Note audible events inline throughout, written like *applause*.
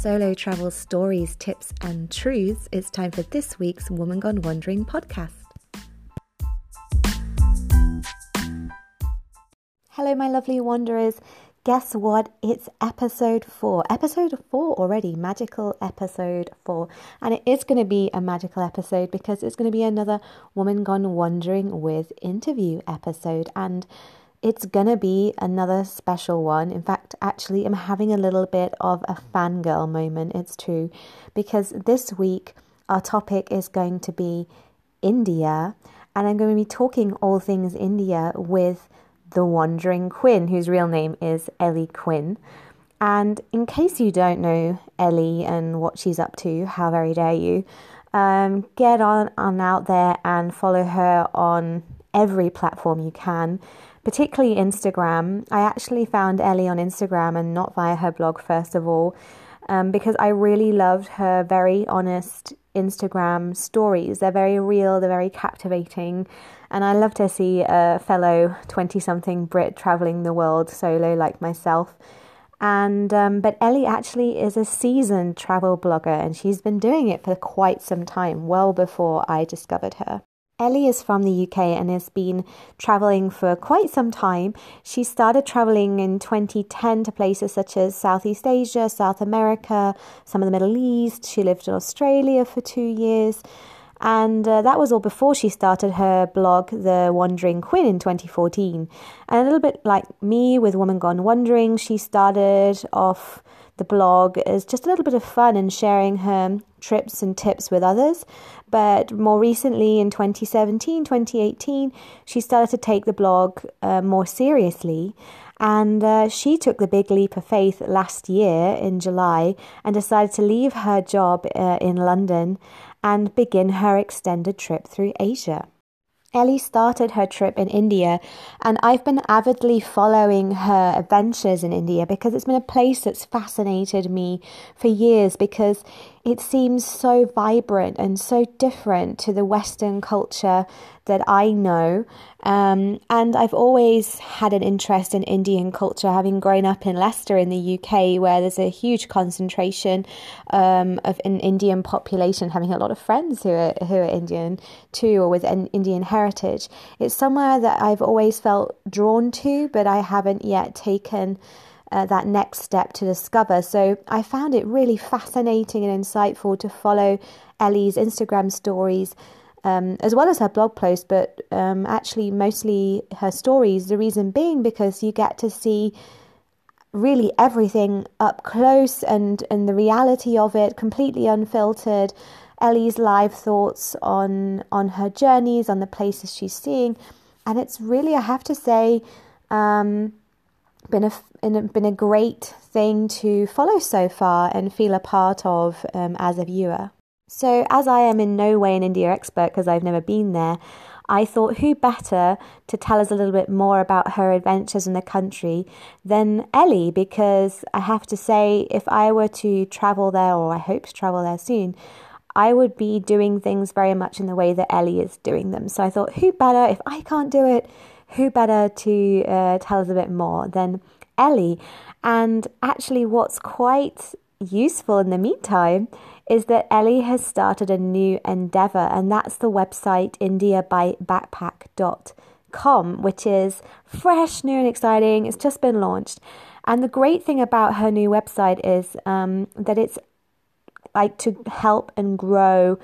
solo travel stories, tips, and truths, it's time for this week's Woman Gone Wandering podcast. Hello, my lovely wanderers. Guess what? It's episode four. Episode four already, magical episode four. And it is going to be a magical episode because it's going to be another Woman Gone Wandering with interview episode. And it's gonna be another special one. In fact, actually, I'm having a little bit of a fangirl moment, it's true, because this week our topic is going to be India, and I'm going to be talking all things India with the Wandering Quinn, whose real name is Ellie Quinn. And in case you don't know Ellie and what she's up to, how very dare you, um, get on, on out there and follow her on every platform you can particularly Instagram. I actually found Ellie on Instagram and not via her blog, first of all, um, because I really loved her very honest Instagram stories. They're very real, they're very captivating. And I love to see a fellow 20 something Brit traveling the world solo like myself. And um, but Ellie actually is a seasoned travel blogger and she's been doing it for quite some time, well before I discovered her. Ellie is from the UK and has been traveling for quite some time. She started traveling in 2010 to places such as Southeast Asia, South America, some of the Middle East. She lived in Australia for two years. And uh, that was all before she started her blog, The Wandering Quinn, in 2014. And a little bit like me with Woman Gone Wandering, she started off the blog as just a little bit of fun and sharing her trips and tips with others. But more recently, in 2017, 2018, she started to take the blog uh, more seriously. And uh, she took the big leap of faith last year in July and decided to leave her job uh, in London and begin her extended trip through Asia. Ellie started her trip in India, and I've been avidly following her adventures in India because it's been a place that's fascinated me for years because it seems so vibrant and so different to the Western culture that I know. Um, and I've always had an interest in Indian culture, having grown up in Leicester in the UK, where there's a huge concentration um, of an Indian population, having a lot of friends who are, who are Indian too, or with an Indian heritage. It's somewhere that I've always felt drawn to, but I haven't yet taken uh, that next step to discover. So I found it really fascinating and insightful to follow Ellie's Instagram stories. Um, as well as her blog posts, but um, actually mostly her stories. The reason being because you get to see really everything up close and, and the reality of it, completely unfiltered. Ellie's live thoughts on on her journeys, on the places she's seeing, and it's really, I have to say, um, been a, been a great thing to follow so far and feel a part of um, as a viewer. So, as I am in no way an India expert because I've never been there, I thought who better to tell us a little bit more about her adventures in the country than Ellie, because I have to say, if I were to travel there, or I hope to travel there soon, I would be doing things very much in the way that Ellie is doing them. So I thought, who better, if I can't do it, who better to uh, tell us a bit more than Ellie? And actually, what's quite useful in the meantime is that Ellie has started a new endeavor, and that's the website indiabybackpack.com, which is fresh, new, and exciting. It's just been launched. And the great thing about her new website is um, that it's like to help and grow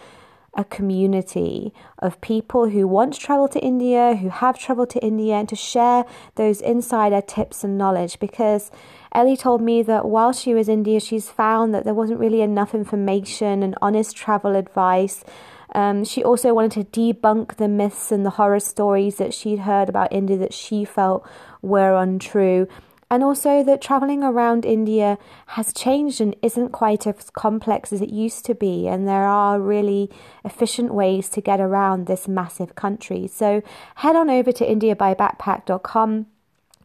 a community of people who want to travel to India, who have traveled to India, and to share those insider tips and knowledge. Because Ellie told me that while she was in India, she's found that there wasn't really enough information and honest travel advice. Um, she also wanted to debunk the myths and the horror stories that she'd heard about India that she felt were untrue and also that traveling around India has changed and isn't quite as complex as it used to be, and there are really efficient ways to get around this massive country. So head on over to indiabybackpack.com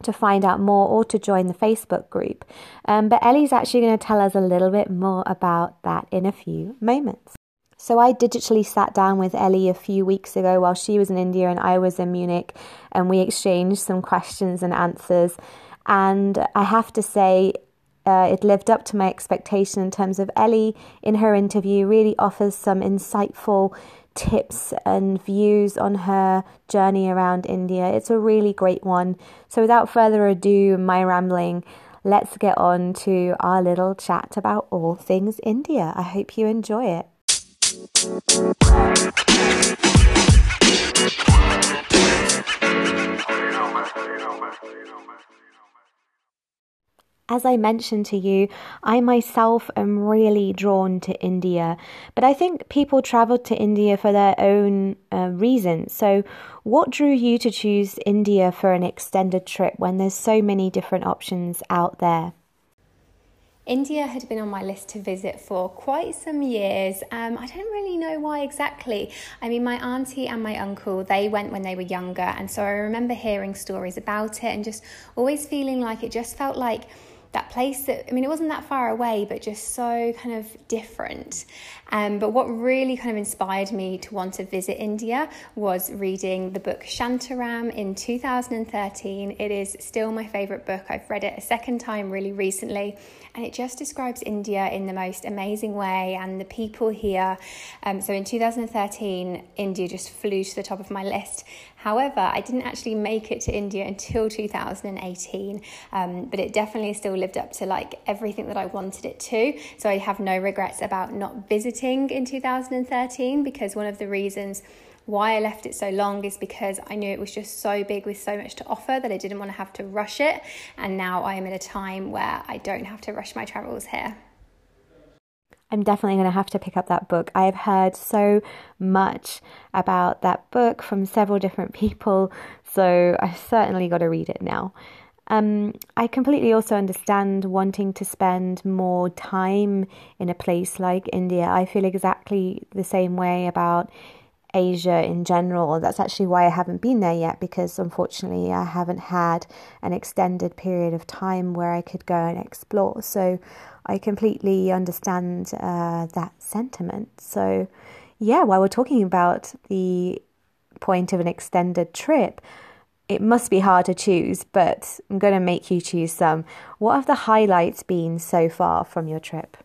to find out more or to join the Facebook group. Um, but Ellie's actually going to tell us a little bit more about that in a few moments. So I digitally sat down with Ellie a few weeks ago while she was in India and I was in Munich, and we exchanged some questions and answers. And I have to say, uh, it lived up to my expectation in terms of Ellie in her interview really offers some insightful tips and views on her journey around India. It's a really great one. So, without further ado, my rambling, let's get on to our little chat about all things India. I hope you enjoy it. As I mentioned to you, I myself am really drawn to India, but I think people travel to India for their own uh, reasons. So, what drew you to choose India for an extended trip when there's so many different options out there? India had been on my list to visit for quite some years. Um, I don't really know why exactly. I mean, my auntie and my uncle, they went when they were younger, and so I remember hearing stories about it and just always feeling like it just felt like that place that I mean it wasn't that far away but just so kind of different um, but what really kind of inspired me to want to visit India was reading the book Shantaram in 2013 it is still my favorite book. I've read it a second time really recently and it just describes India in the most amazing way and the people here. Um, so in 2013 India just flew to the top of my list. However, I didn't actually make it to India until 2018, um, but it definitely still lived up to like everything that I wanted it to. So I have no regrets about not visiting in 2013 because one of the reasons why I left it so long is because I knew it was just so big with so much to offer that I didn't want to have to rush it. And now I am at a time where I don't have to rush my travels here. I'm definitely going to have to pick up that book. I have heard so much about that book from several different people, so I've certainly got to read it now. Um, I completely also understand wanting to spend more time in a place like India. I feel exactly the same way about Asia in general. That's actually why I haven't been there yet because unfortunately I haven't had an extended period of time where I could go and explore. So I completely understand uh, that sentiment. So, yeah, while we're talking about the point of an extended trip, it must be hard to choose, but I'm going to make you choose some. What have the highlights been so far from your trip?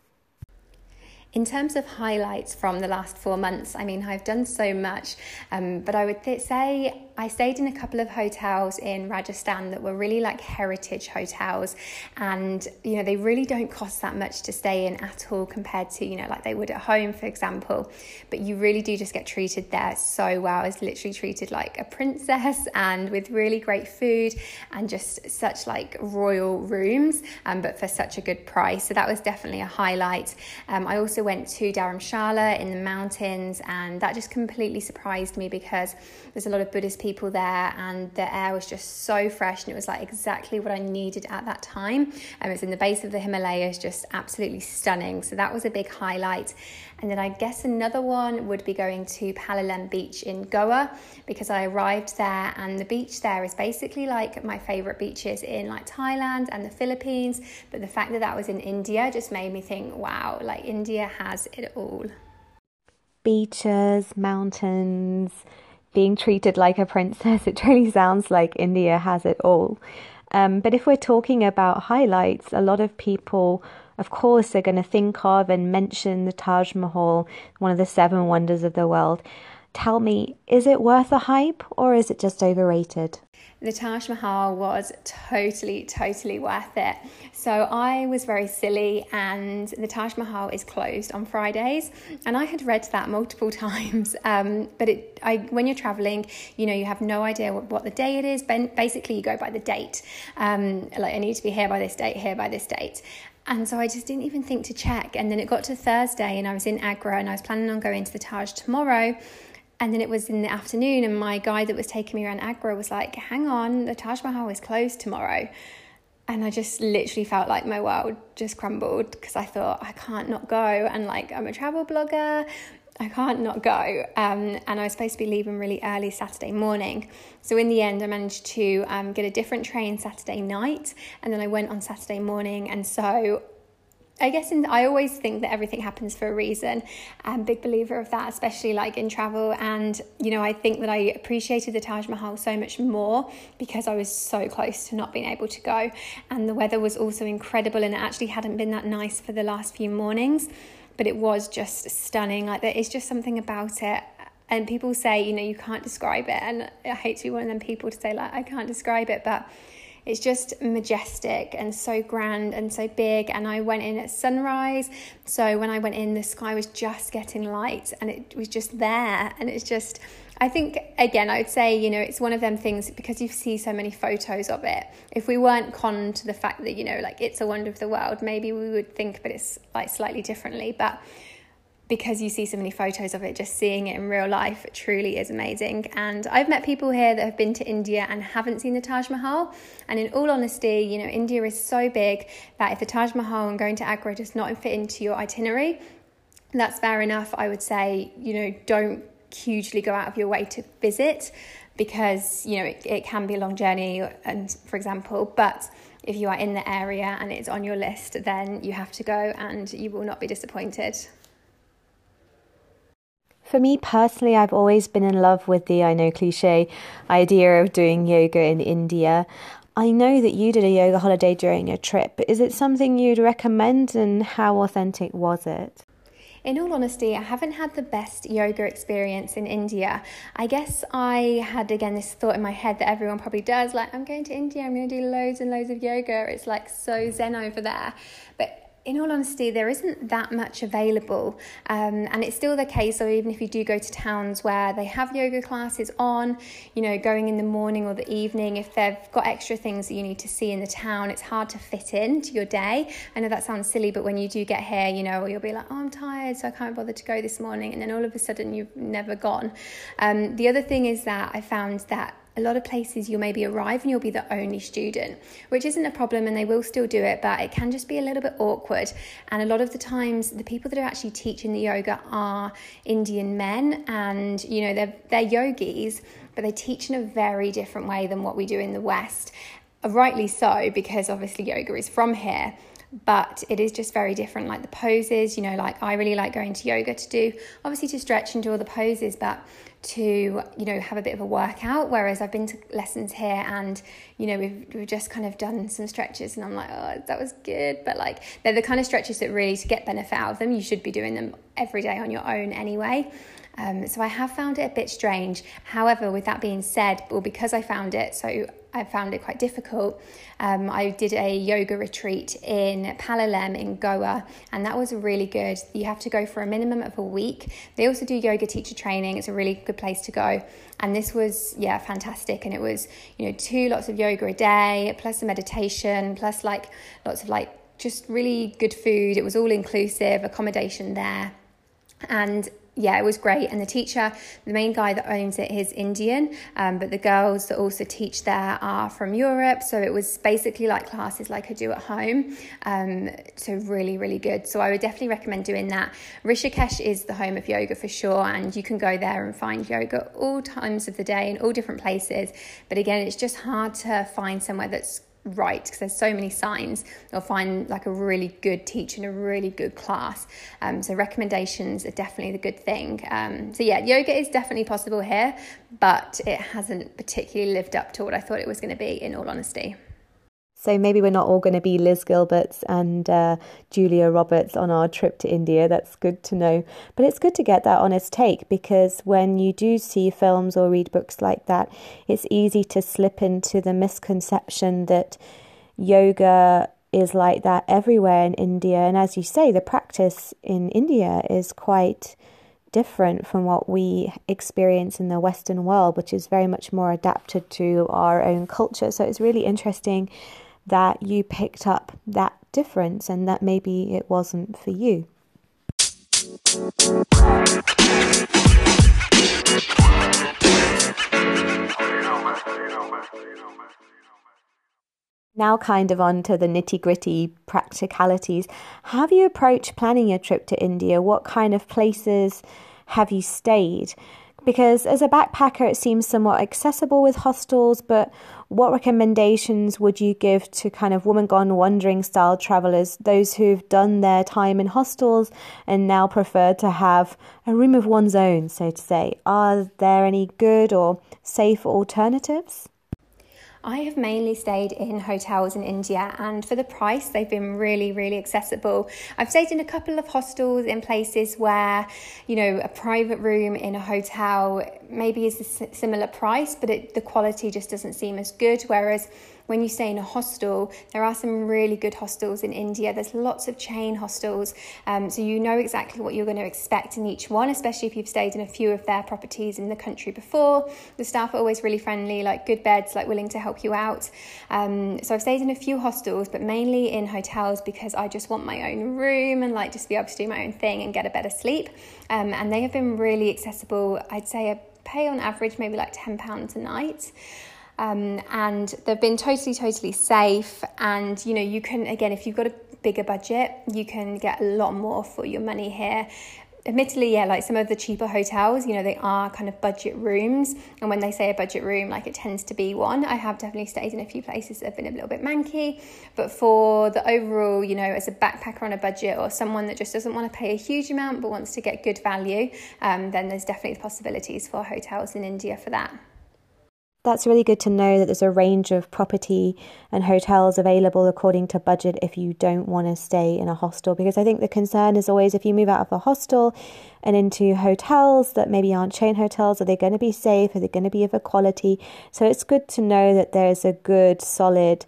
In terms of highlights from the last four months, I mean, I've done so much, um, but I would th- say I stayed in a couple of hotels in Rajasthan that were really like heritage hotels, and you know, they really don't cost that much to stay in at all compared to, you know, like they would at home, for example. But you really do just get treated there so well. I was literally treated like a princess *laughs* and with really great food and just such like royal rooms, um, but for such a good price. So that was definitely a highlight. Um, I also went to Dharamshala in the mountains, and that just completely surprised me because there's a lot of Buddhist people there, and the air was just so fresh, and it was like exactly what I needed at that time. And um, it's in the base of the Himalayas, just absolutely stunning. So that was a big highlight. And then I guess another one would be going to Palolem Beach in Goa because I arrived there and the beach there is basically like my favorite beaches in like Thailand and the Philippines. But the fact that that was in India just made me think, wow, like India has it all. Beaches, mountains, being treated like a princess. It really *laughs* sounds like India has it all. Um, but if we're talking about highlights, a lot of people of course, they're going to think of and mention the Taj Mahal, one of the seven wonders of the world. Tell me, is it worth the hype or is it just overrated? the Taj Mahal was totally, totally worth it. So I was very silly, and the Taj Mahal is closed on Fridays, and I had read that multiple *laughs* times. Um, but it, I, when you're traveling, you know, you have no idea what, what the day it is. Basically, you go by the date. Um, like I need to be here by this date, here by this date. And so I just didn't even think to check. And then it got to Thursday and I was in Agra and I was planning on going to the Taj tomorrow. And then it was in the afternoon and my guide that was taking me around Agra was like, hang on, the Taj Mahal is closed tomorrow. And I just literally felt like my world just crumbled because I thought, I can't not go. And like, I'm a travel blogger. I can't not go. Um, and I was supposed to be leaving really early Saturday morning. So in the end, I managed to um, get a different train Saturday night, and then I went on Saturday morning. And so I guess in, I always think that everything happens for a reason. I'm a big believer of that, especially like in travel. And, you know, I think that I appreciated the Taj Mahal so much more because I was so close to not being able to go. And the weather was also incredible and it actually hadn't been that nice for the last few mornings, but it was just stunning. Like there is just something about it. And people say, you know, you can't describe it. And I hate to be one of them people to say, like, I can't describe it, but it's just majestic and so grand and so big. And I went in at sunrise. So when I went in, the sky was just getting light and it was just there. And it's just, I think, again, I would say, you know, it's one of them things because you see so many photos of it. If we weren't con to the fact that, you know, like it's a wonder of the world, maybe we would think, but it's like slightly differently. But because you see so many photos of it, just seeing it in real life truly is amazing. And I've met people here that have been to India and haven't seen the Taj Mahal. And in all honesty, you know, India is so big that if the Taj Mahal and going to Agra does not fit into your itinerary, that's fair enough. I would say, you know, don't hugely go out of your way to visit because, you know, it, it can be a long journey, and for example, but if you are in the area and it's on your list, then you have to go and you will not be disappointed. For me personally, I've always been in love with the, I know, cliche idea of doing yoga in India. I know that you did a yoga holiday during your trip. Is it something you'd recommend and how authentic was it? In all honesty, I haven't had the best yoga experience in India. I guess I had again this thought in my head that everyone probably does like, I'm going to India, I'm going to do loads and loads of yoga. It's like so zen over there. But in all honesty, there isn't that much available. Um, and it's still the case, so even if you do go to towns where they have yoga classes on, you know, going in the morning or the evening, if they've got extra things that you need to see in the town, it's hard to fit into your day. I know that sounds silly, but when you do get here, you know, you'll be like, oh, I'm tired, so I can't bother to go this morning. And then all of a sudden, you've never gone. Um, the other thing is that I found that a lot of places you'll maybe arrive and you'll be the only student, which isn't a problem and they will still do it, but it can just be a little bit awkward. And a lot of the times, the people that are actually teaching the yoga are Indian men and, you know, they're, they're yogis, but they teach in a very different way than what we do in the West. Uh, rightly so, because obviously yoga is from here but it is just very different. Like the poses, you know, like I really like going to yoga to do, obviously to stretch and do all the poses, but to you know have a bit of a workout whereas I've been to lessons here and you know we've, we've just kind of done some stretches and I'm like oh that was good but like they're the kind of stretches that really to get benefit out of them you should be doing them every day on your own anyway um, so I have found it a bit strange. However, with that being said, well, because I found it so I found it quite difficult. Um, I did a yoga retreat in Palolem in Goa, and that was really good. You have to go for a minimum of a week. They also do yoga teacher training. It's a really good place to go. And this was, yeah, fantastic. And it was, you know, two lots of yoga a day, plus a meditation, plus like lots of like just really good food. It was all inclusive, accommodation there. And yeah, it was great. And the teacher, the main guy that owns it is Indian, um, but the girls that also teach there are from Europe. So it was basically like classes like I do at home. Um, so really, really good. So I would definitely recommend doing that. Rishikesh is the home of yoga for sure, and you can go there and find yoga all times of the day in all different places. But again, it's just hard to find somewhere that's right because there's so many signs they'll find like a really good teacher and a really good class. Um, so recommendations are definitely the good thing. Um, so yeah yoga is definitely possible here but it hasn't particularly lived up to what i thought it was going to be in all honesty so maybe we're not all going to be Liz Gilberts and uh, Julia Roberts on our trip to India. That's good to know. But it's good to get that honest take because when you do see films or read books like that, it's easy to slip into the misconception that yoga is like that everywhere in India. And as you say, the practice in India is quite different from what we experience in the Western world, which is very much more adapted to our own culture. So it's really interesting that you picked up that difference and that maybe it wasn't for you. Now, kind of on to the nitty gritty practicalities. Have you approached planning your trip to India? What kind of places have you stayed? Because as a backpacker, it seems somewhat accessible with hostels, but what recommendations would you give to kind of woman gone wandering style travelers, those who've done their time in hostels and now prefer to have a room of one's own, so to say? Are there any good or safe alternatives? I have mainly stayed in hotels in India, and for the price, they've been really, really accessible. I've stayed in a couple of hostels in places where, you know, a private room in a hotel maybe is a similar price, but it, the quality just doesn't seem as good. Whereas when you stay in a hostel, there are some really good hostels in India. There's lots of chain hostels, um, so you know exactly what you're going to expect in each one, especially if you've stayed in a few of their properties in the country before. The staff are always really friendly, like good beds, like willing to help you out. Um, so I've stayed in a few hostels, but mainly in hotels because I just want my own room and like just be able to do my own thing and get a better sleep. Um, and they have been really accessible. I'd say I pay on average maybe like £10 a night. Um, and they've been totally, totally safe. And you know, you can again, if you've got a bigger budget, you can get a lot more for your money here. Admittedly, yeah, like some of the cheaper hotels, you know, they are kind of budget rooms. And when they say a budget room, like it tends to be one. I have definitely stayed in a few places that have been a little bit manky. But for the overall, you know, as a backpacker on a budget or someone that just doesn't want to pay a huge amount but wants to get good value, um, then there's definitely possibilities for hotels in India for that that's really good to know that there's a range of property and hotels available according to budget if you don't want to stay in a hostel. Because I think the concern is always if you move out of a hostel and into hotels that maybe aren't chain hotels, are they going to be safe? Are they going to be of a quality? So it's good to know that there's a good, solid,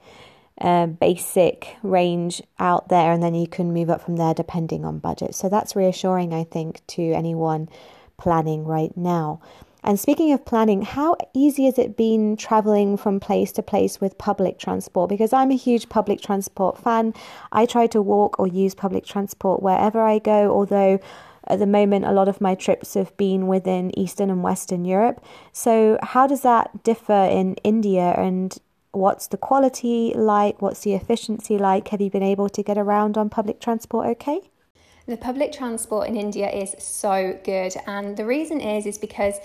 uh, basic range out there, and then you can move up from there depending on budget. So that's reassuring, I think, to anyone planning right now. And speaking of planning, how easy has it been traveling from place to place with public transport? Because I'm a huge public transport fan. I try to walk or use public transport wherever I go, although at the moment a lot of my trips have been within Eastern and Western Europe. So, how does that differ in India and what's the quality like? What's the efficiency like? Have you been able to get around on public transport okay? The public transport in India is so good, and the reason is is because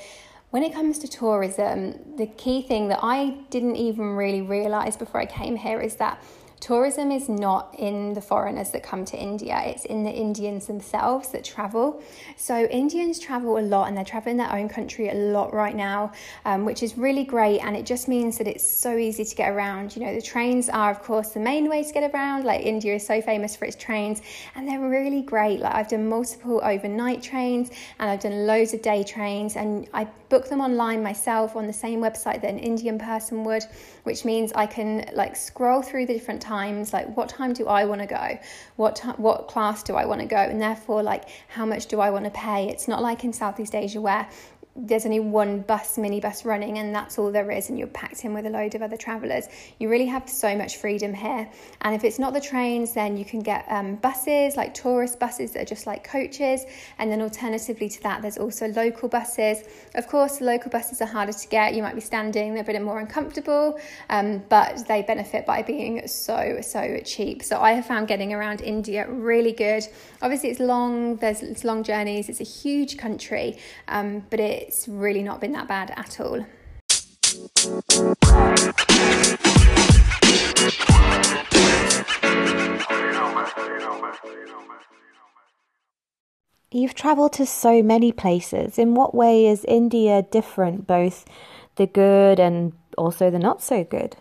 when it comes to tourism, the key thing that I didn't even really realize before I came here is that tourism is not in the foreigners that come to India, it's in the Indians themselves that travel. So, Indians travel a lot and they're traveling their own country a lot right now, um, which is really great. And it just means that it's so easy to get around. You know, the trains are, of course, the main way to get around. Like, India is so famous for its trains and they're really great. Like, I've done multiple overnight trains and I've done loads of day trains, and I book them online myself on the same website that an Indian person would, which means I can like scroll through the different times like what time do I want to go? What what class do I want to go? And therefore like how much do I want to pay? It's not like in Southeast Asia where there's only one bus, minibus running, and that's all there is, and you're packed in with a load of other travellers. You really have so much freedom here. And if it's not the trains, then you can get um, buses, like tourist buses that are just like coaches. And then alternatively to that, there's also local buses. Of course, local buses are harder to get. You might be standing, they're a bit more uncomfortable, um, but they benefit by being so, so cheap. So I have found getting around India really good. Obviously, it's long, there's it's long journeys, it's a huge country, um, but it it's really not been that bad at all. You've travelled to so many places. In what way is India different, both the good and also the not so good?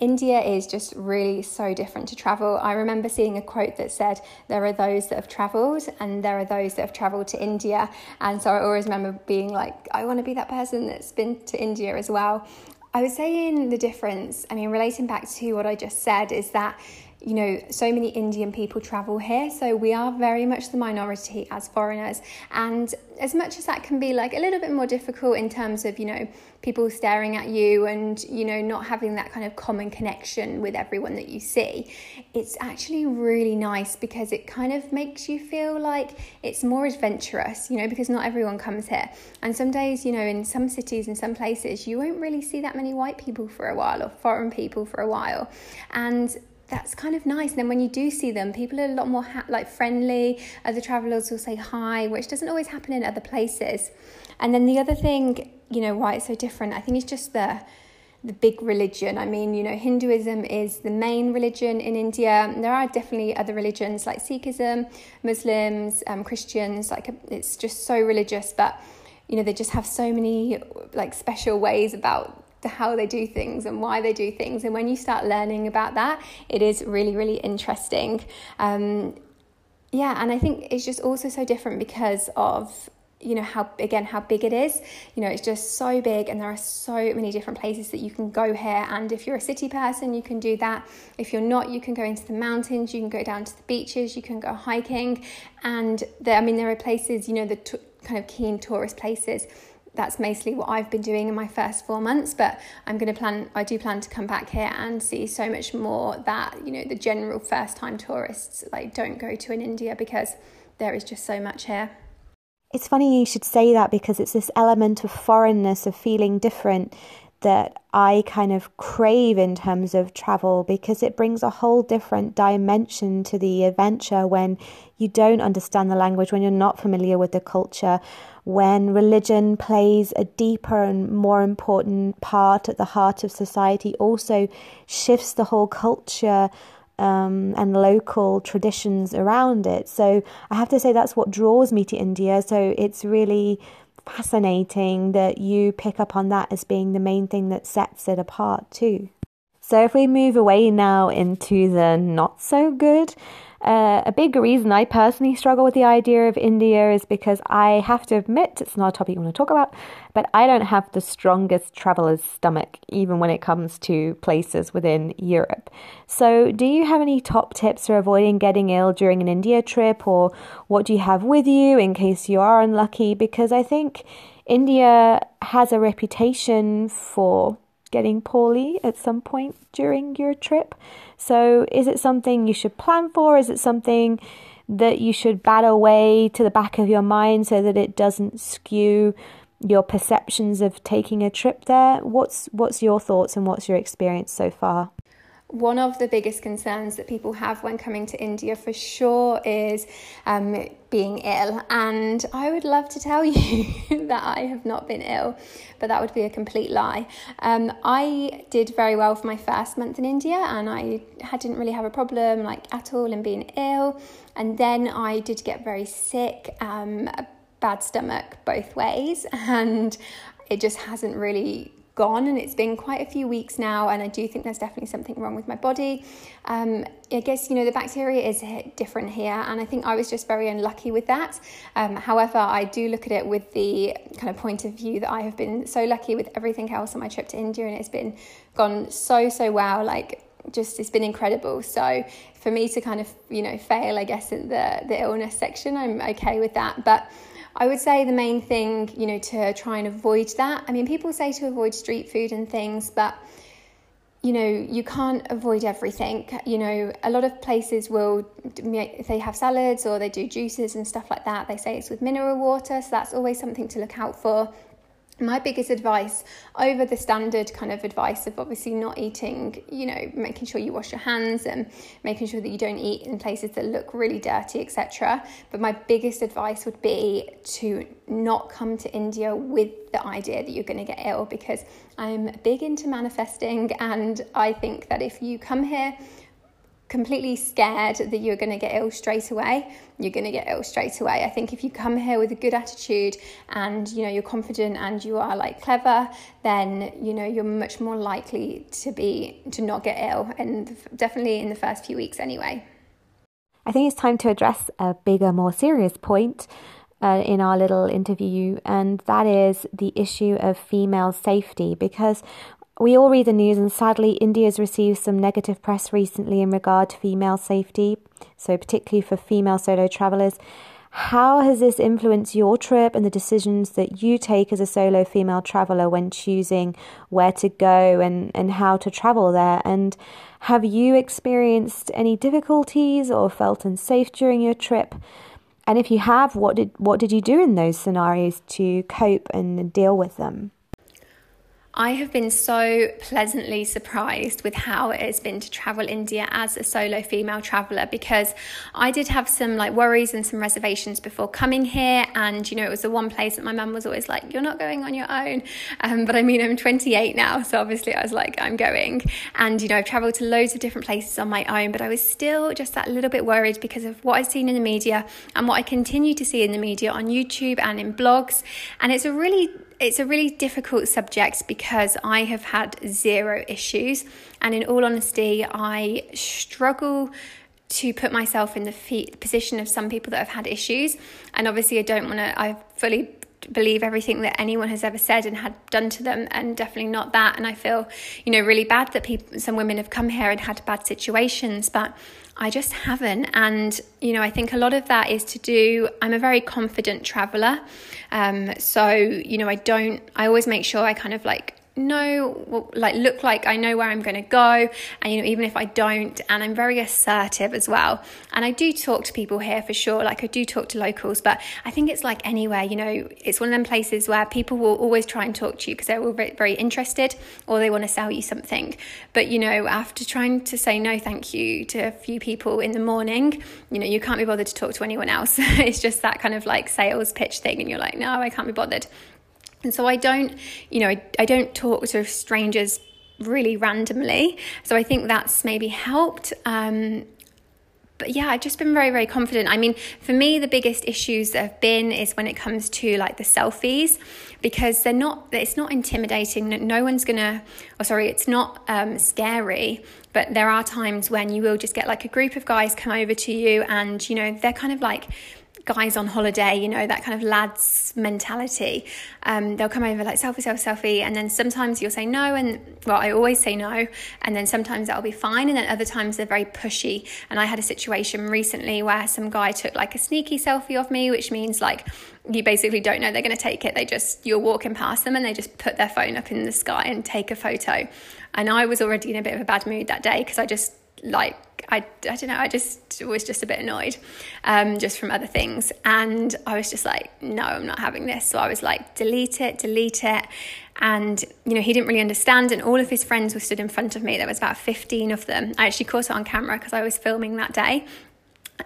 India is just really so different to travel. I remember seeing a quote that said, There are those that have traveled and there are those that have traveled to India. And so I always remember being like, I want to be that person that's been to India as well. I was saying the difference, I mean, relating back to what I just said, is that you know, so many Indian people travel here, so we are very much the minority as foreigners. And as much as that can be like a little bit more difficult in terms of, you know, people staring at you and, you know, not having that kind of common connection with everyone that you see, it's actually really nice because it kind of makes you feel like it's more adventurous, you know, because not everyone comes here. And some days, you know, in some cities, and some places, you won't really see that many white people for a while or foreign people for a while. And that's kind of nice. And then when you do see them, people are a lot more ha- like friendly. Other travelers will say hi, which doesn't always happen in other places. And then the other thing, you know, why it's so different, I think it's just the the big religion. I mean, you know, Hinduism is the main religion in India. There are definitely other religions like Sikhism, Muslims, um, Christians. Like it's just so religious, but you know, they just have so many like special ways about how they do things and why they do things. And when you start learning about that, it is really, really interesting. Um, yeah, and I think it's just also so different because of you know how again how big it is. You know it's just so big and there are so many different places that you can go here. And if you're a city person you can do that. If you're not you can go into the mountains you can go down to the beaches you can go hiking. And there i mean there are places you know the t- kind of keen tourist places that's mostly what I've been doing in my first four months. But I'm going to plan, I do plan to come back here and see so much more that, you know, the general first time tourists like don't go to in India because there is just so much here. It's funny you should say that because it's this element of foreignness, of feeling different that I kind of crave in terms of travel because it brings a whole different dimension to the adventure when you don't understand the language, when you're not familiar with the culture, when religion plays a deeper and more important part at the heart of society, also shifts the whole culture. Um, and local traditions around it. So I have to say that's what draws me to India. So it's really fascinating that you pick up on that as being the main thing that sets it apart too. So if we move away now into the not so good, uh, a big reason I personally struggle with the idea of India is because I have to admit it's not a topic you want to talk about, but I don't have the strongest traveler's stomach, even when it comes to places within Europe. So, do you have any top tips for avoiding getting ill during an India trip, or what do you have with you in case you are unlucky? Because I think India has a reputation for getting poorly at some point during your trip. So, is it something you should plan for? Is it something that you should bat away to the back of your mind so that it doesn't skew your perceptions of taking a trip there? What's what's your thoughts and what's your experience so far? One of the biggest concerns that people have when coming to India for sure is um, being ill. And I would love to tell *laughs* you that I have not been ill, but that would be a complete lie. Um, I did very well for my first month in India and I didn't really have a problem like at all in being ill. And then I did get very sick, um, bad stomach both ways, *laughs* and it just hasn't really gone and it's been quite a few weeks now and I do think there's definitely something wrong with my body. Um, I guess, you know, the bacteria is different here and I think I was just very unlucky with that. Um, however, I do look at it with the kind of point of view that I have been so lucky with everything else on my trip to India and it's been gone so, so well. Like, just it's been incredible. So for me to kind of you know fail, I guess in the the illness section, I'm okay with that. But I would say the main thing, you know, to try and avoid that. I mean, people say to avoid street food and things, but you know, you can't avoid everything. You know, a lot of places will, if they have salads or they do juices and stuff like that, they say it's with mineral water. So that's always something to look out for my biggest advice over the standard kind of advice of obviously not eating, you know, making sure you wash your hands and making sure that you don't eat in places that look really dirty, etc. But my biggest advice would be to not come to India with the idea that you're going to get ill because I'm big into manifesting and I think that if you come here completely scared that you're going to get ill straight away, you're going to get ill straight away. I think if you come here with a good attitude and you know you're confident and you are like clever, then you know you're much more likely to be to not get ill, and definitely in the first few weeks anyway. I think it's time to address a bigger, more serious point. Uh, in our little interview, and that is the issue of female safety because we all read the news, and sadly, India has received some negative press recently in regard to female safety, so particularly for female solo travelers. How has this influenced your trip and the decisions that you take as a solo female traveler when choosing where to go and, and how to travel there? And have you experienced any difficulties or felt unsafe during your trip? And if you have, what did what did you do in those scenarios to cope and deal with them? I have been so pleasantly surprised with how it has been to travel India as a solo female traveler because I did have some like worries and some reservations before coming here. And, you know, it was the one place that my mum was always like, you're not going on your own. Um, but I mean, I'm 28 now. So obviously I was like, I'm going. And, you know, I've traveled to loads of different places on my own, but I was still just that little bit worried because of what I've seen in the media and what I continue to see in the media on YouTube and in blogs. And it's a really it's a really difficult subject because I have had zero issues, and in all honesty, I struggle to put myself in the feet, position of some people that have had issues. And obviously, I don't want to. I've fully believe everything that anyone has ever said and had done to them and definitely not that and i feel you know really bad that people some women have come here and had bad situations but I just haven't. And, you know, I think a lot of that is to do, I'm a very confident traveler. Um, so, you know, I don't, I always make sure I kind of like know like look like I know where I'm going to go and you know even if I don't and I'm very assertive as well. And I do talk to people here for sure like I do talk to locals but I think it's like anywhere you know it's one of them places where people will always try and talk to you because they're all very, very interested or they want to sell you something. But you know after trying to say no thank you to a few people in the morning you know you can't be bothered to talk to anyone else. *laughs* It's just that kind of like sales pitch thing and you're like no I can't be bothered and so I don't, you know, I, I don't talk to strangers really randomly. So I think that's maybe helped. Um, but yeah, I've just been very, very confident. I mean, for me, the biggest issues that have been is when it comes to like the selfies, because they're not, it's not intimidating. No one's gonna, or sorry, it's not um, scary, but there are times when you will just get like a group of guys come over to you and, you know, they're kind of like, guys on holiday, you know, that kind of lads mentality. Um, they'll come over like selfie, selfie, selfie, and then sometimes you'll say no, and well, I always say no, and then sometimes that'll be fine, and then other times they're very pushy. And I had a situation recently where some guy took like a sneaky selfie of me, which means like you basically don't know they're going to take it. They just, you're walking past them and they just put their phone up in the sky and take a photo. And I was already in a bit of a bad mood that day because I just like I, I don't know, I just was just a bit annoyed um, just from other things. And I was just like, no, I'm not having this. So I was like, delete it, delete it. And, you know, he didn't really understand. And all of his friends were stood in front of me. There was about 15 of them. I actually caught it on camera because I was filming that day.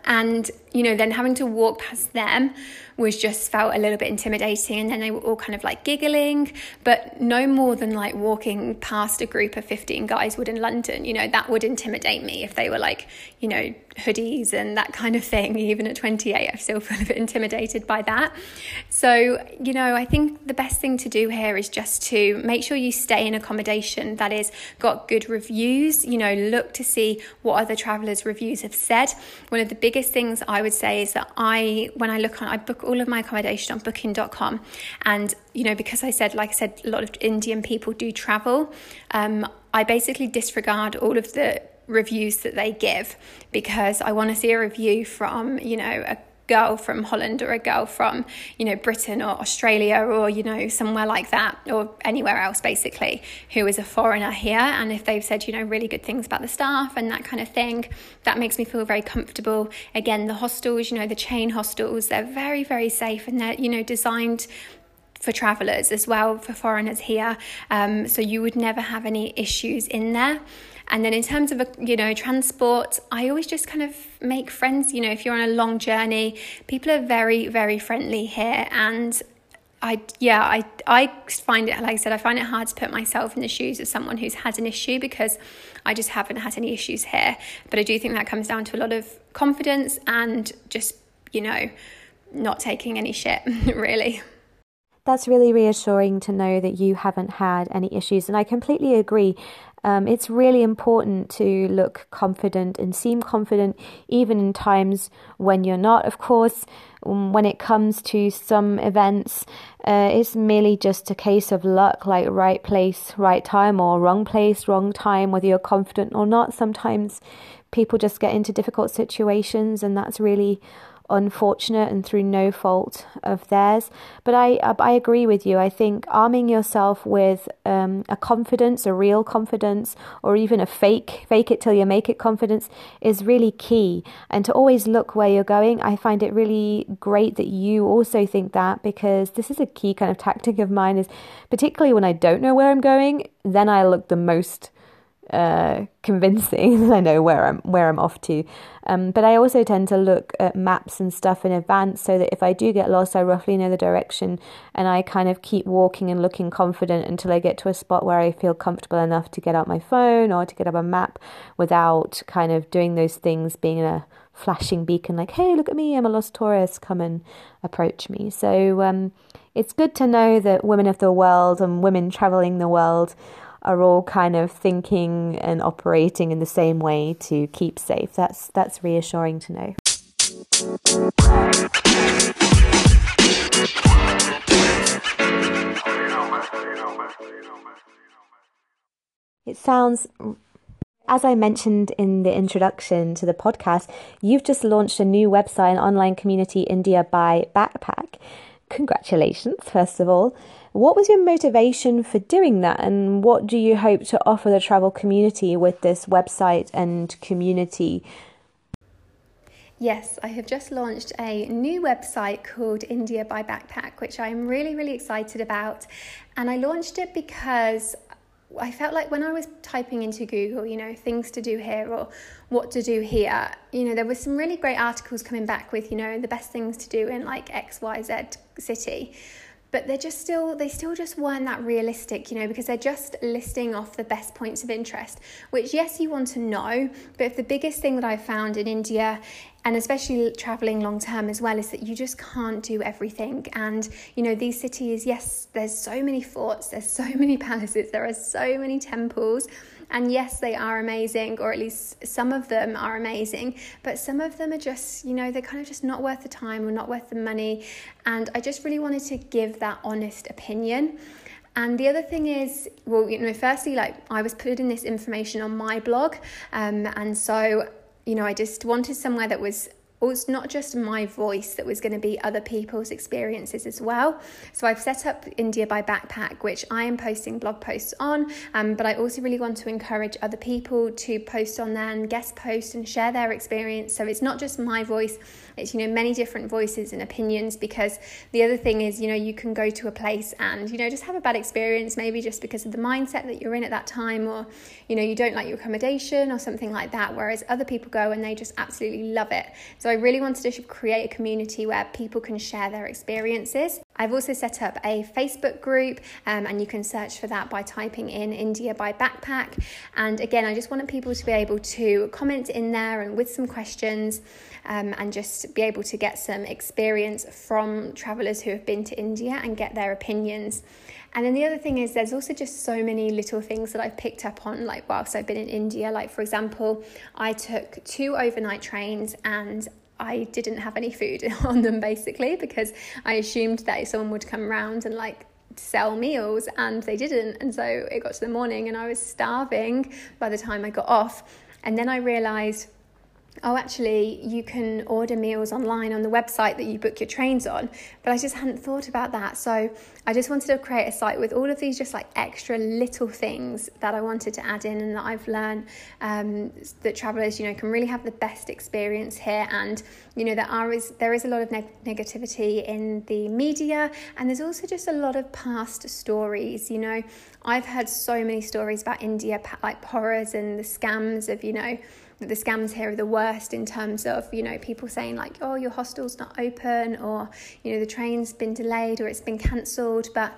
And, you know, then having to walk past them was just felt a little bit intimidating. And then they were all kind of like giggling, but no more than like walking past a group of 15 guys would in London. You know, that would intimidate me if they were like, you know, hoodies and that kind of thing. *laughs* Even at 28, I still feel a bit intimidated by that. So, you know, I think the best thing to do here is just to make sure you stay in accommodation that is got good reviews. You know, look to see what other travelers' reviews have said. One of the biggest things I would say is that I, when I look on, I book all of my accommodation on booking.com. And, you know, because I said, like I said, a lot of Indian people do travel, um, I basically disregard all of the reviews that they give because I want to see a review from, you know, a girl from Holland or a girl from, you know, Britain or Australia or, you know, somewhere like that or anywhere else basically who is a foreigner here. And if they've said, you know, really good things about the staff and that kind of thing, that makes me feel very comfortable. Again, the hostels, you know, the chain hostels, they're very, very safe and they're, you know, designed for travellers as well, for foreigners here. Um, so you would never have any issues in there. And then in terms of, you know, transport, I always just kind of make friends. You know, if you're on a long journey, people are very, very friendly here. And I, yeah, I, I find it, like I said, I find it hard to put myself in the shoes of someone who's had an issue because I just haven't had any issues here. But I do think that comes down to a lot of confidence and just, you know, not taking any shit, *laughs* really. That's really reassuring to know that you haven't had any issues. And I completely agree. Um, it's really important to look confident and seem confident even in times when you're not. Of course, um, when it comes to some events, uh, it's merely just a case of luck, like right place, right time, or wrong place, wrong time, whether you're confident or not. Sometimes people just get into difficult situations, and that's really unfortunate and through no fault of theirs. But I, I agree with you. I think arming yourself with um, a confidence, a real confidence, or even a fake, fake it till you make it confidence is really key. And to always look where you're going, I find it really great that you also think that because this is a key kind of tactic of mine is particularly when I don't know where I'm going, then I look the most uh, convincing *laughs* that I know where I'm where I'm off to. Um, but I also tend to look at maps and stuff in advance so that if I do get lost, I roughly know the direction and I kind of keep walking and looking confident until I get to a spot where I feel comfortable enough to get out my phone or to get up a map without kind of doing those things, being a flashing beacon like, hey, look at me, I'm a lost tourist, come and approach me. So um, it's good to know that women of the world and women traveling the world are all kind of thinking and operating in the same way to keep safe. That's that's reassuring to know. It sounds as I mentioned in the introduction to the podcast, you've just launched a new website and online community, India by Backpack. Congratulations, first of all. What was your motivation for doing that, and what do you hope to offer the travel community with this website and community? Yes, I have just launched a new website called India by Backpack, which I'm really, really excited about. And I launched it because I felt like when I was typing into Google, you know, things to do here or what to do here, you know, there were some really great articles coming back with, you know, the best things to do in like XYZ city but they're just still they still just weren't that realistic you know because they're just listing off the best points of interest which yes you want to know but if the biggest thing that i found in india and especially traveling long term as well is that you just can't do everything. And you know these cities yes there's so many forts there's so many *laughs* palaces there are so many temples and yes, they are amazing, or at least some of them are amazing, but some of them are just, you know, they're kind of just not worth the time or not worth the money. And I just really wanted to give that honest opinion. And the other thing is, well, you know, firstly, like I was putting this information on my blog, um, and so you know, I just wanted somewhere that was it's not just my voice that was going to be other people's experiences as well. So I've set up India by Backpack, which I am posting blog posts on, um, but I also really want to encourage other people to post on there and guest post and share their experience. So it's not just my voice, it's you know many different voices and opinions. Because the other thing is, you know, you can go to a place and you know just have a bad experience, maybe just because of the mindset that you're in at that time, or you know you don't like your accommodation or something like that. Whereas other people go and they just absolutely love it. So I really wanted to create a community where people can share their experiences. I've also set up a Facebook group, um, and you can search for that by typing in India by Backpack. And again, I just wanted people to be able to comment in there and with some questions, um, and just be able to get some experience from travelers who have been to India and get their opinions. And then the other thing is, there's also just so many little things that I've picked up on, like whilst I've been in India. Like, for example, I took two overnight trains and I didn't have any food *laughs* on them basically because I assumed that someone would come around and like sell meals and they didn't and so it got to the morning and I was starving by the time I got off and then I realized oh, actually, you can order meals online on the website that you book your trains on. But I just hadn't thought about that. So I just wanted to create a site with all of these just like extra little things that I wanted to add in and that I've learned um, that travelers, you know, can really have the best experience here. And, you know, there are is, there is a lot of neg- negativity in the media and there's also just a lot of past stories, you know. I've heard so many stories about India, like horrors and the scams of, you know, the scams here are the worst in terms of you know people saying like oh your hostel's not open or you know the train's been delayed or it's been cancelled. But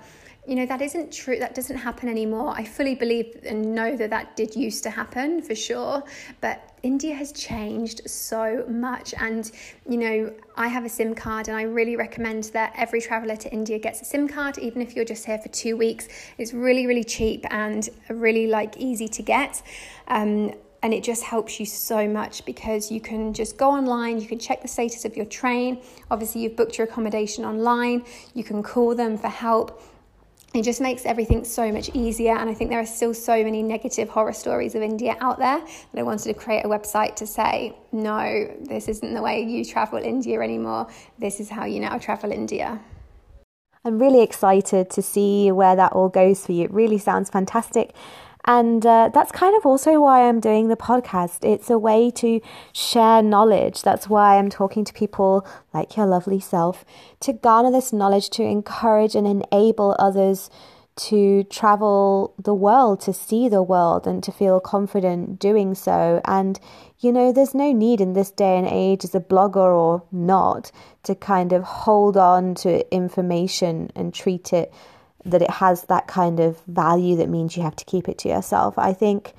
you know that isn't true that doesn't happen anymore. I fully believe and know that that did used to happen for sure. But india has changed so much. And you know i have a sim card and i really recommend that every traveler to india gets a sim card even if you're just here for two weeks. It's really really cheap and really like easy to get. Um, and it just helps you so much because you can just go online, you can check the status of your train. Obviously, you've booked your accommodation online, you can call them for help. it just makes everything so much easier. And I think there are still so many negative horror stories of India out there that I wanted to create a website to say, no, this isn't the way you travel India anymore. This is how you now travel India. I'm really excited to see where that all goes for you. It really sounds fantastic. And uh, that's kind of also why I'm doing the podcast. It's a way to share knowledge. That's why I'm talking to people like your lovely self to garner this knowledge, to encourage and enable others to travel the world, to see the world, and to feel confident doing so. And, you know, there's no need in this day and age, as a blogger or not, to kind of hold on to information and treat it that it has that kind of value that means you have to keep it to yourself. I think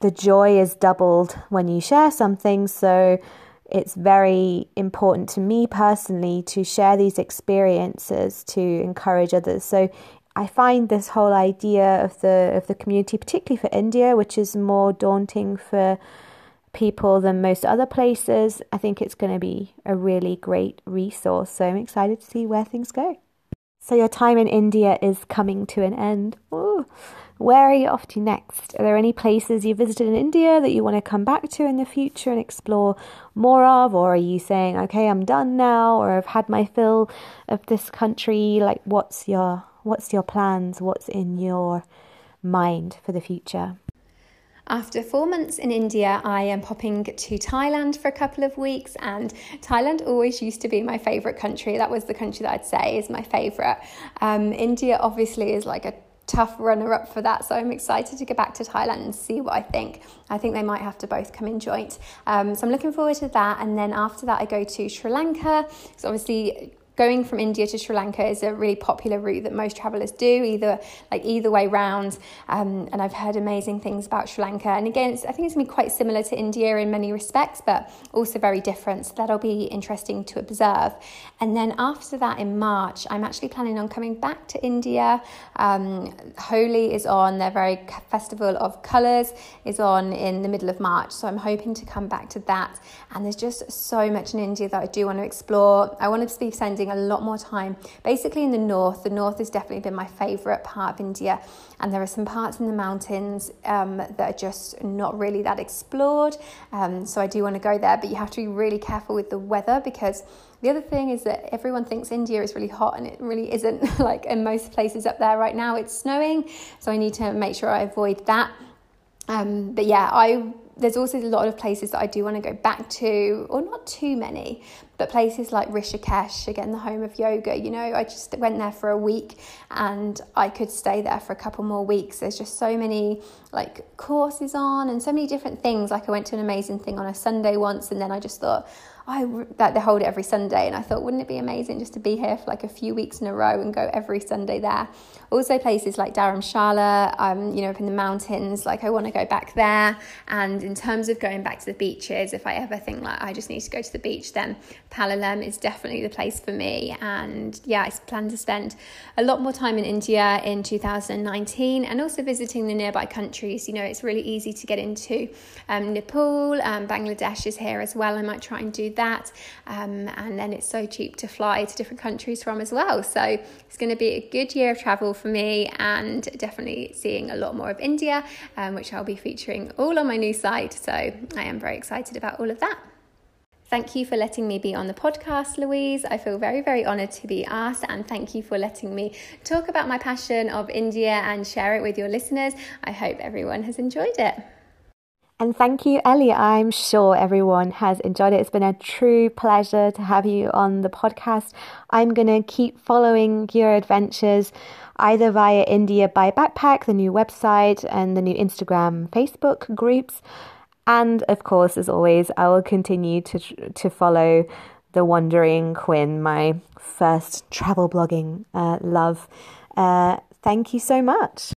the joy is doubled when you share something. So it's very important to me personally to share these experiences to encourage others. So I find this whole idea of the of the community, particularly for India, which is more daunting for people than most other places. I think it's going to be a really great resource. So I'm excited to see where things go. So your time in India is coming to an end. Ooh. Where are you off to next? Are there any places you visited in India that you want to come back to in the future and explore more of? Or are you saying, okay, I'm done now, or I've had my fill of this country? Like, what's your what's your plans? What's in your mind for the future? After four months in India, I am popping to Thailand for a couple of weeks, and Thailand always used to be my favourite country. That was the country that I'd say is my favourite. Um, India obviously is like a tough runner up for that. So I'm excited to go back to Thailand and see what I think. I think they might have to both come in joint. Um, so I'm looking forward to that. And then after that, I go to Sri Lanka. So obviously, going from India to Sri Lanka is a really popular route that most travelers do, either like either way round. Um, and I've heard amazing things about Sri Lanka. And again, I think it's gonna be quite similar to India in many respects, but also very different. So that'll be interesting to observe. And then after that, in March, I'm actually planning on coming back to India. Um, Holi is on their very festival of colours is on in the middle of March. So I'm hoping to come back to that. And there's just so much in India that I do want to explore. I want to be sending a lot more time basically in the north. The north has definitely been my favourite part of India, and there are some parts in the mountains um, that are just not really that explored. Um, so I do want to go there, but you have to be really careful with the weather because. The other thing is that everyone thinks India is really hot and it really isn't. *laughs* like in most places up there right now, it's snowing. So I need to make sure I avoid that. Um, but yeah, I there's also a lot of places that I do want to go back to, or not too many, but places like Rishikesh, again, the home of yoga. You know, I just went there for a week and I could stay there for a couple more weeks. There's just so many like courses on and so many different things. Like I went to an amazing thing on a Sunday once, and then I just thought, I that they hold it every Sunday, and I thought, wouldn't it be amazing just to be here for like a few weeks in a row and go every Sunday there? Also, places like Dharamshala, um, you know, up in the mountains, like I want to go back there. And in terms of going back to the beaches, if I ever think like I just need to go to the beach, then Palolem is definitely the place for me. And yeah, I plan to spend a lot more time in India in 2019 and also visiting the nearby countries. You know, it's really easy to get into um, Nepal, um, Bangladesh is here as well. I might try and do that. Um, and then it's so cheap to fly to different countries from as well. So it's going to be a good year of travel for me and definitely seeing a lot more of India, um, which I'll be featuring all on my new site. So I am very excited about all of that. Thank you for letting me be on the podcast, Louise. I feel very, very honoured to be asked, and thank you for letting me talk about my passion of India and share it with your listeners. I hope everyone has enjoyed it. And thank you, Ellie. I'm sure everyone has enjoyed it. It's been a true pleasure to have you on the podcast. I'm going to keep following your adventures either via India by Backpack, the new website, and the new Instagram, Facebook groups. And of course, as always, I will continue to, to follow the Wandering Quinn, my first travel blogging uh, love. Uh, thank you so much.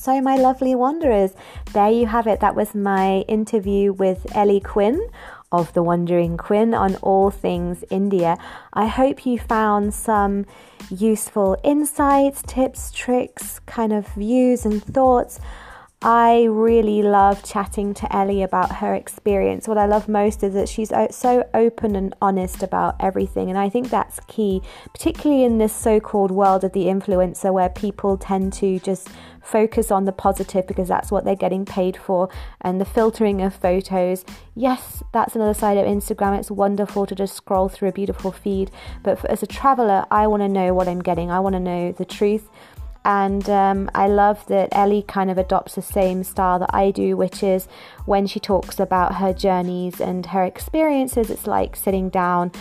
So, my lovely wanderers, there you have it. That was my interview with Ellie Quinn of The Wandering Quinn on all things India. I hope you found some useful insights, tips, tricks, kind of views and thoughts. I really love chatting to Ellie about her experience. What I love most is that she's so open and honest about everything. And I think that's key, particularly in this so called world of the influencer where people tend to just focus on the positive because that's what they're getting paid for and the filtering of photos. Yes, that's another side of Instagram. It's wonderful to just scroll through a beautiful feed. But for, as a traveler, I want to know what I'm getting, I want to know the truth. And um, I love that Ellie kind of adopts the same style that I do, which is when she talks about her journeys and her experiences, it's like sitting down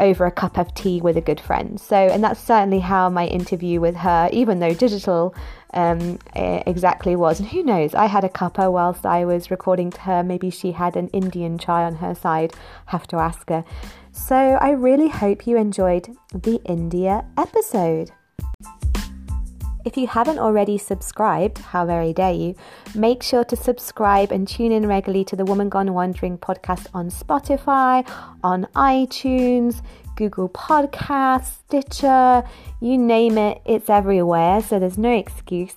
over a cup of tea with a good friend. So, and that's certainly how my interview with her, even though digital, um, exactly was. And who knows, I had a cuppa whilst I was recording to her. Maybe she had an Indian chai on her side. Have to ask her. So, I really hope you enjoyed the India episode. If you haven't already subscribed, how very dare you, make sure to subscribe and tune in regularly to the Woman Gone Wandering podcast on Spotify, on iTunes, Google Podcasts, Stitcher, you name it, it's everywhere, so there's no excuse.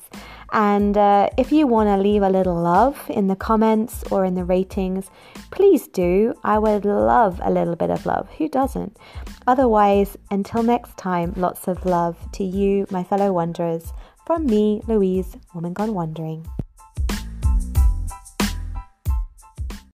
And uh, if you want to leave a little love in the comments or in the ratings, please do. I would love a little bit of love. Who doesn't? Otherwise, until next time, lots of love to you, my fellow wanderers. From me, Louise, Woman Gone Wandering.